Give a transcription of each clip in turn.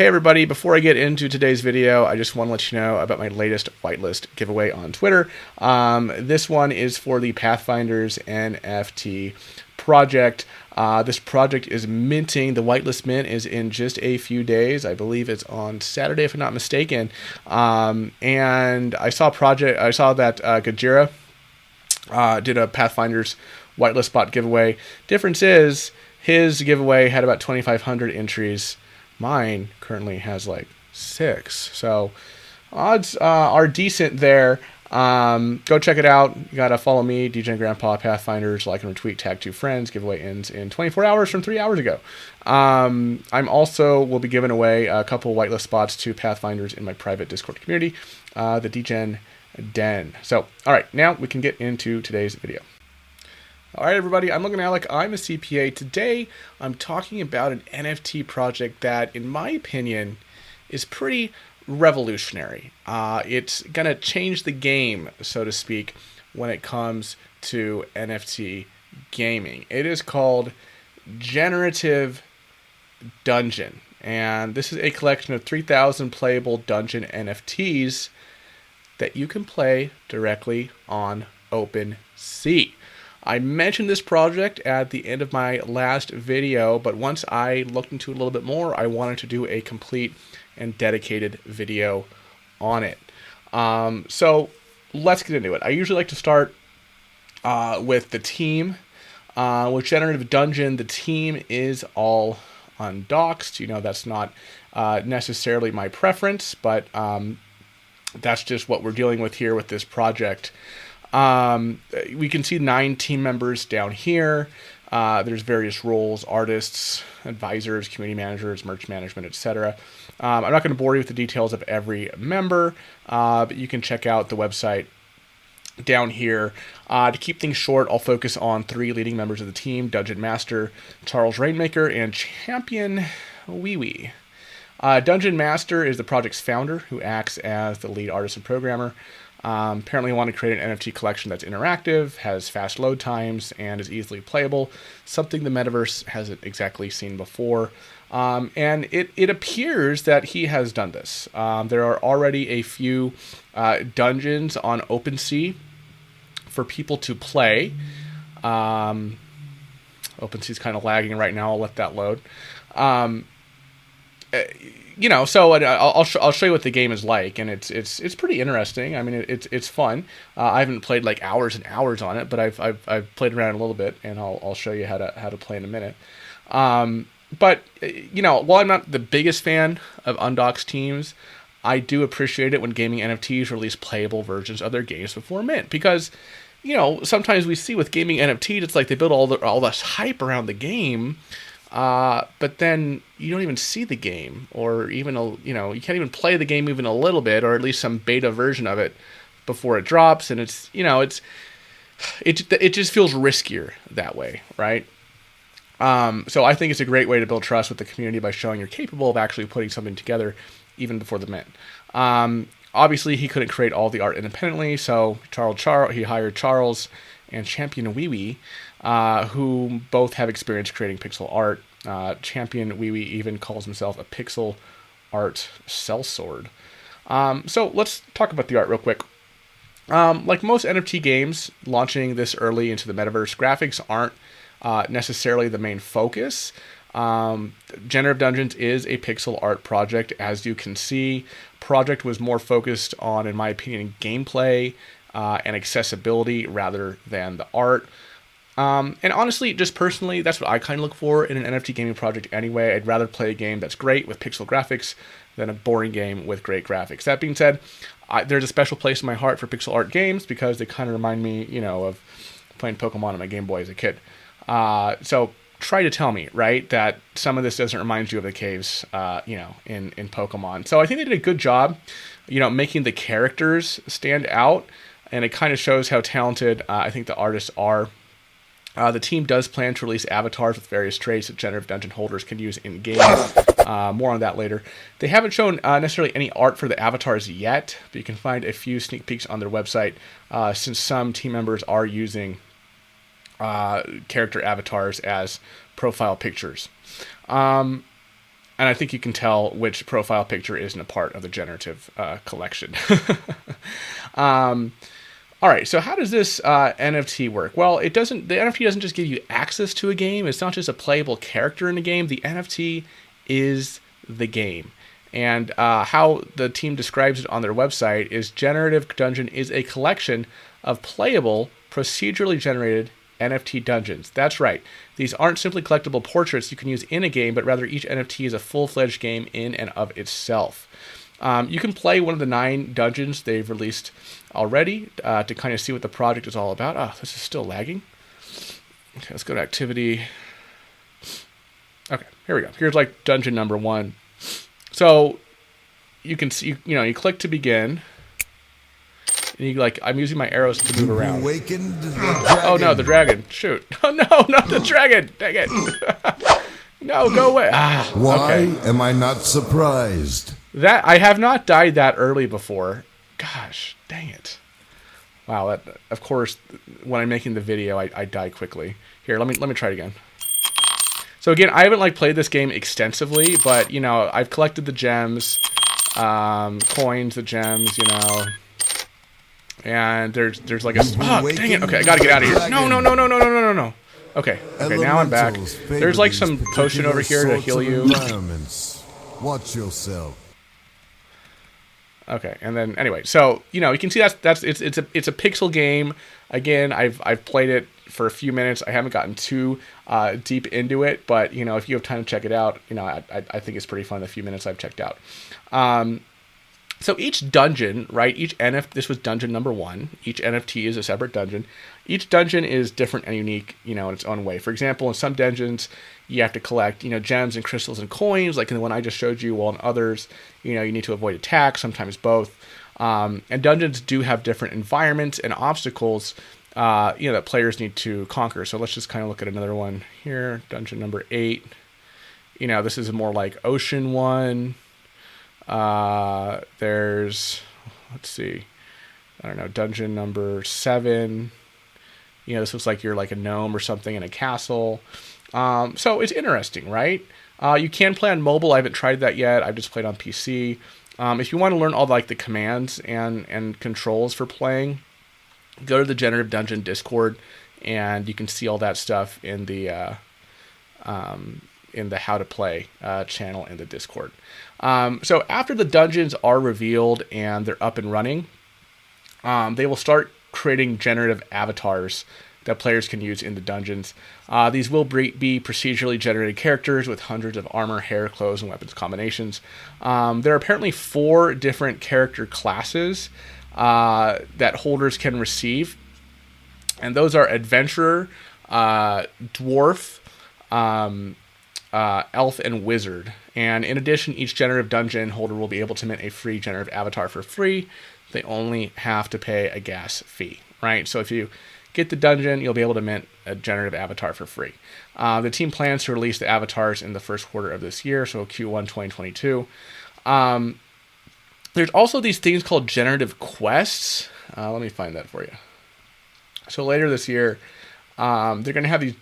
Hey everybody, before I get into today's video, I just want to let you know about my latest whitelist giveaway on Twitter. Um, this one is for the Pathfinders NFT project. Uh, this project is minting. The whitelist mint is in just a few days. I believe it's on Saturday, if I'm not mistaken. Um, and I saw project. I saw that uh, Gajira uh, did a Pathfinders whitelist bot giveaway. Difference is his giveaway had about 2,500 entries. Mine currently has like six. So odds uh, are decent there. Um, go check it out. You gotta follow me, DJ Grandpa Pathfinders, like and retweet, tag two friends. Giveaway ends in 24 hours from three hours ago. Um, I'm also will be giving away a couple whitelist spots to Pathfinders in my private Discord community, uh, the Degen Den. So, all right, now we can get into today's video. All right, everybody, I'm Logan Allec. I'm a CPA. Today, I'm talking about an NFT project that, in my opinion, is pretty revolutionary. Uh, it's going to change the game, so to speak, when it comes to NFT gaming. It is called Generative Dungeon. And this is a collection of 3,000 playable dungeon NFTs that you can play directly on OpenSea. I mentioned this project at the end of my last video, but once I looked into it a little bit more, I wanted to do a complete and dedicated video on it. Um, so let's get into it. I usually like to start uh, with the team. Uh, with Generative Dungeon, the team is all undoxed. You know, that's not uh, necessarily my preference, but um, that's just what we're dealing with here with this project. Um, we can see nine team members down here. Uh, there's various roles: artists, advisors, community managers, merch management, etc. Um, I'm not going to bore you with the details of every member, uh, but you can check out the website down here. Uh, to keep things short, I'll focus on three leading members of the team: Dungeon Master Charles Rainmaker and Champion Wee Wee. Uh, Dungeon Master is the project's founder, who acts as the lead artist and programmer. Um, apparently, want to create an NFT collection that's interactive, has fast load times, and is easily playable. Something the metaverse hasn't exactly seen before. Um, and it, it appears that he has done this. Um, there are already a few uh, dungeons on OpenSea for people to play. Um, OpenSea's kind of lagging right now. I'll let that load. Um, you know, so I'll I'll, sh- I'll, show you what the game is like, and it's it's it's pretty interesting. I mean, it, it's it's fun. Uh, I haven't played like hours and hours on it, but I've, I've I've played around a little bit, and I'll I'll show you how to how to play in a minute. Um, but uh, you know, while I'm not the biggest fan of undoxed teams, I do appreciate it when gaming NFTs release playable versions of their games before mint because you know sometimes we see with gaming NFTs, it's like they build all the all this hype around the game uh, but then you don't even see the game, or even a you know you can't even play the game even a little bit, or at least some beta version of it before it drops, and it's you know it's it it just feels riskier that way, right? Um, so I think it's a great way to build trust with the community by showing you're capable of actually putting something together even before the mint. Um, obviously, he couldn't create all the art independently, so Charles Charles he hired Charles and Champion Wee Wee uh, who both have experience creating pixel art. Uh, Champion Wee Wee even calls himself a pixel art sellsword. Um, so let's talk about the art real quick. Um, like most NFT games launching this early into the metaverse, graphics aren't uh, necessarily the main focus. Um, Generative Dungeons is a pixel art project, as you can see. Project was more focused on, in my opinion, gameplay uh, and accessibility rather than the art. Um, and honestly, just personally, that's what I kind of look for in an NFT gaming project anyway. I'd rather play a game that's great with pixel graphics than a boring game with great graphics. That being said, I, there's a special place in my heart for pixel art games because they kind of remind me, you know, of playing Pokemon on my Game Boy as a kid. Uh, so try to tell me, right, that some of this doesn't remind you of the caves, uh, you know, in, in Pokemon. So I think they did a good job, you know, making the characters stand out, and it kind of shows how talented uh, I think the artists are uh, the team does plan to release avatars with various traits that generative dungeon holders can use in game. Uh, more on that later. They haven't shown uh, necessarily any art for the avatars yet, but you can find a few sneak peeks on their website uh, since some team members are using uh, character avatars as profile pictures. Um, and I think you can tell which profile picture isn't a part of the generative uh, collection. um, all right, so how does this uh, NFT work? Well, it doesn't. The NFT doesn't just give you access to a game. It's not just a playable character in a game. The NFT is the game. And uh, how the team describes it on their website is Generative Dungeon is a collection of playable, procedurally generated NFT dungeons. That's right. These aren't simply collectible portraits you can use in a game, but rather each NFT is a full fledged game in and of itself. Um, you can play one of the nine dungeons they've released already uh, to kind of see what the project is all about. Oh, this is still lagging. Okay, let's go to activity. Okay, here we go. Here's like dungeon number one. So you can see, you know, you click to begin, and you like, I'm using my arrows to move around. Oh no, the dragon! Shoot! Oh no, not the dragon! Dang it! no, go away! Ah, Why okay. am I not surprised? That I have not died that early before. Gosh, dang it! Wow, that, of course, when I'm making the video, I, I die quickly. Here, let me let me try it again. So again, I haven't like played this game extensively, but you know, I've collected the gems, um, coins, the gems, you know. And there's there's like a oh, dang it. Okay, I gotta get out of here. No, no, no, no, no, no, no, no, no. Okay, okay, now I'm back. There's like some potion over here to heal you. Watch yourself. Okay, and then anyway, so you know you can see that's that's it's it's a it's a pixel game. Again, I've I've played it for a few minutes. I haven't gotten too uh, deep into it, but you know, if you have time to check it out, you know, I, I think it's pretty fun. The few minutes I've checked out. Um, so each dungeon, right? Each NFT. This was dungeon number one. Each NFT is a separate dungeon. Each dungeon is different and unique, you know, in its own way. For example, in some dungeons, you have to collect, you know, gems and crystals and coins, like in the one I just showed you. While in others, you know, you need to avoid attacks, sometimes both. Um, and dungeons do have different environments and obstacles uh, you know that players need to conquer. So let's just kind of look at another one here. Dungeon number eight. You know, this is more like ocean one. Uh, there's let's see, I don't know, dungeon number seven. You know, this looks like you're like a gnome or something in a castle. Um, so it's interesting, right? Uh, you can play on mobile. I haven't tried that yet. I've just played on PC. Um, if you want to learn all like the commands and and controls for playing, go to the Generative Dungeon Discord, and you can see all that stuff in the uh, um, in the How to Play uh, channel in the Discord. Um, so after the dungeons are revealed and they're up and running, um, they will start creating generative avatars that players can use in the dungeons. Uh, these will be procedurally generated characters with hundreds of armor, hair, clothes, and weapons combinations. Um, there are apparently four different character classes uh, that holders can receive, and those are adventurer, uh, dwarf, um, uh, elf, and wizard. And in addition, each generative dungeon holder will be able to mint a free generative avatar for free. They only have to pay a gas fee, right? So if you get the dungeon, you'll be able to mint a generative avatar for free. Uh, the team plans to release the avatars in the first quarter of this year, so Q1 2022. Um, there's also these things called generative quests. Uh, let me find that for you. So later this year, um, they're going to have these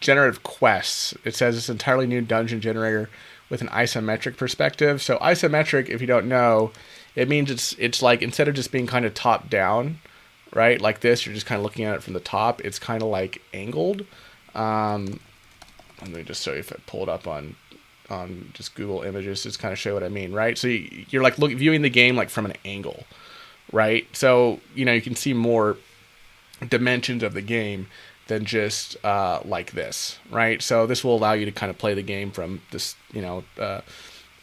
generative quests. It says it's an entirely new dungeon generator with an isometric perspective. So isometric, if you don't know, it means it's it's like instead of just being kind of top down, right, like this, you're just kind of looking at it from the top. It's kind of like angled. Um, let me just show you if I pull it up on on just Google Images just kind of show what I mean, right? So you're like look, viewing the game like from an angle, right? So you know you can see more dimensions of the game than just uh, like this, right? So this will allow you to kind of play the game from this, you know, uh,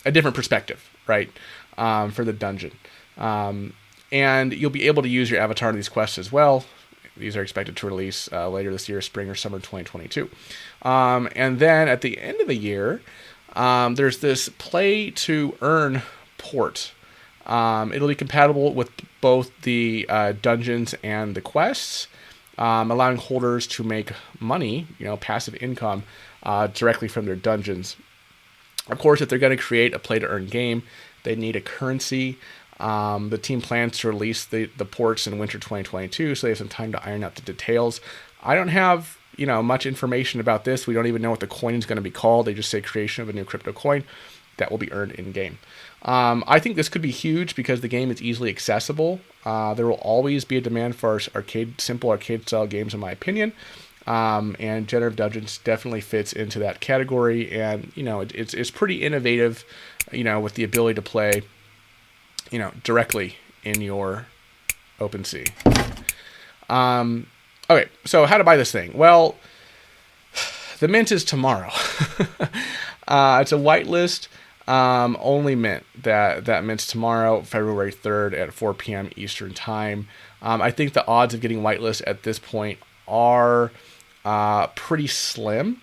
a different perspective, right, um, for the dungeon. Um, and you'll be able to use your avatar in these quests as well. These are expected to release uh, later this year, spring or summer 2022. Um, and then at the end of the year, um, there's this play to earn port. Um, it'll be compatible with both the uh, dungeons and the quests, um, allowing holders to make money, you know, passive income, uh, directly from their dungeons. Of course, if they're going to create a play to earn game, they need a currency. Um, the team plans to release the, the ports in winter 2022, so they have some time to iron out the details. I don't have you know much information about this. We don't even know what the coin is going to be called. They just say creation of a new crypto coin. that will be earned in game. Um, I think this could be huge because the game is easily accessible. Uh, there will always be a demand for arcade, simple arcade style games, in my opinion. Um, and Generative Dungeons definitely fits into that category. And you know, it, it's it's pretty innovative. You know, with the ability to play, you know, directly in your OpenSea. Um, okay, so how to buy this thing? Well, the mint is tomorrow. uh, it's a whitelist um, only mint that that mints tomorrow, February third at 4 p.m. Eastern time. Um, I think the odds of getting whitelist at this point are uh, pretty slim.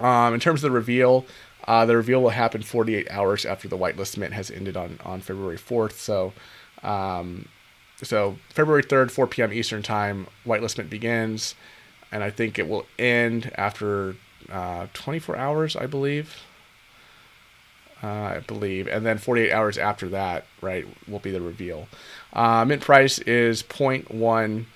Um, in terms of the reveal, uh, the reveal will happen 48 hours after the whitelist mint has ended on on February 4th. So, um, so February 3rd, 4 p.m. Eastern time, whitelist mint begins, and I think it will end after uh, 24 hours, I believe. Uh, I believe, and then 48 hours after that, right, will be the reveal. Uh, mint price is 0.1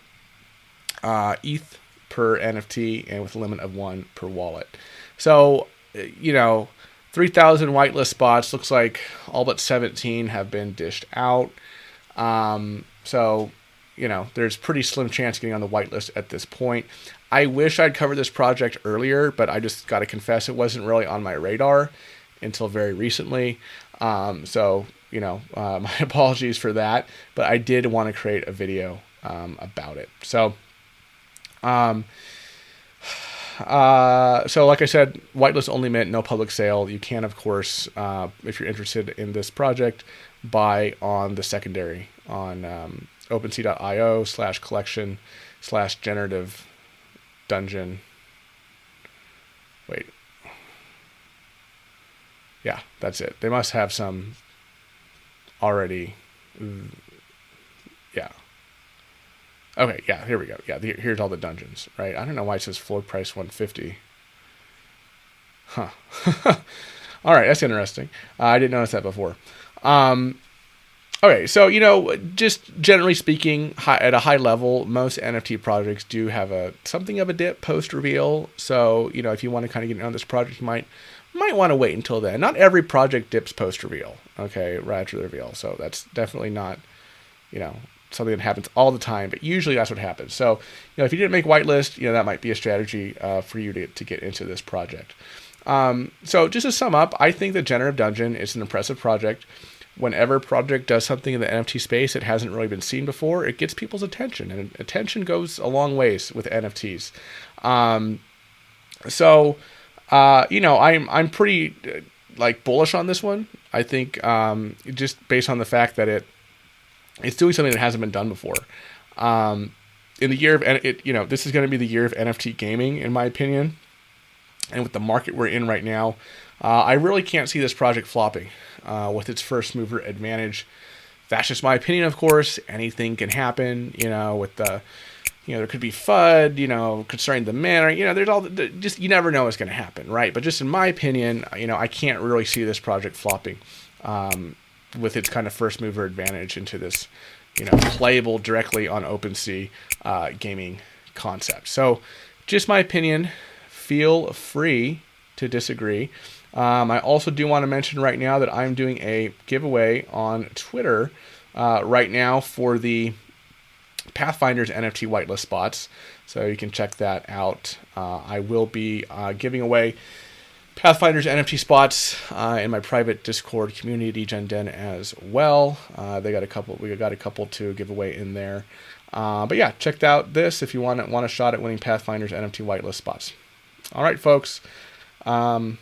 uh, ETH per NFT, and with a limit of one per wallet. So, you know, 3,000 whitelist spots. Looks like all but 17 have been dished out. Um, so, you know, there's pretty slim chance getting on the whitelist at this point. I wish I'd covered this project earlier, but I just got to confess it wasn't really on my radar until very recently. Um, so, you know, uh, my apologies for that, but I did want to create a video um, about it. So, um, uh, so like I said, whitelist only mint, no public sale. You can, of course, uh, if you're interested in this project, buy on the secondary on um, OpenSea.io slash collection slash generative dungeon. Wait. Yeah, that's it. They must have some already. Yeah. Okay, yeah, here we go. Yeah, here's all the dungeons, right? I don't know why it says floor price 150. Huh. all right, that's interesting. Uh, I didn't notice that before. Um, okay, so you know, just generally speaking, high, at a high level, most NFT projects do have a something of a dip post reveal. So you know, if you want to kind of get in on this project, you might might want to wait until then. Not every project dips post reveal. Okay, right after the reveal. So that's definitely not, you know, something that happens all the time, but usually that's what happens. So, you know, if you didn't make whitelist, you know, that might be a strategy uh, for you to, to get into this project. Um, so, just to sum up, I think the Generative Dungeon is an impressive project. Whenever project does something in the NFT space that hasn't really been seen before, it gets people's attention, and attention goes a long ways with NFTs. Um, so, uh, you know, I'm I'm pretty uh, like bullish on this one. I think um, just based on the fact that it it's doing something that hasn't been done before. Um, in the year of it, you know, this is going to be the year of NFT gaming, in my opinion. And with the market we're in right now, uh, I really can't see this project flopping uh, with its first mover advantage. That's just my opinion, of course. Anything can happen, you know, with the, you know, there could be FUD, you know, concerning the manner, you know, there's all, the, just, you never know what's going to happen, right? But just in my opinion, you know, I can't really see this project flopping. Um, with its kind of first mover advantage into this, you know, playable directly on OpenSea uh, gaming concept. So, just my opinion. Feel free to disagree. Um, I also do want to mention right now that I'm doing a giveaway on Twitter uh, right now for the Pathfinder's NFT whitelist spots. So you can check that out. Uh, I will be uh, giving away Pathfinder's NFT spots uh, in my private Discord community, Gen Den, as well. Uh, they got a couple. We got a couple to give away in there. Uh, but yeah, check out this if you want want a shot at winning Pathfinder's NFT whitelist spots. All right, folks. Um,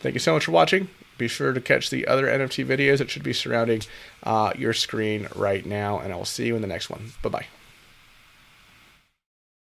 thank you so much for watching. Be sure to catch the other NFT videos that should be surrounding uh, your screen right now, and I will see you in the next one. Bye bye.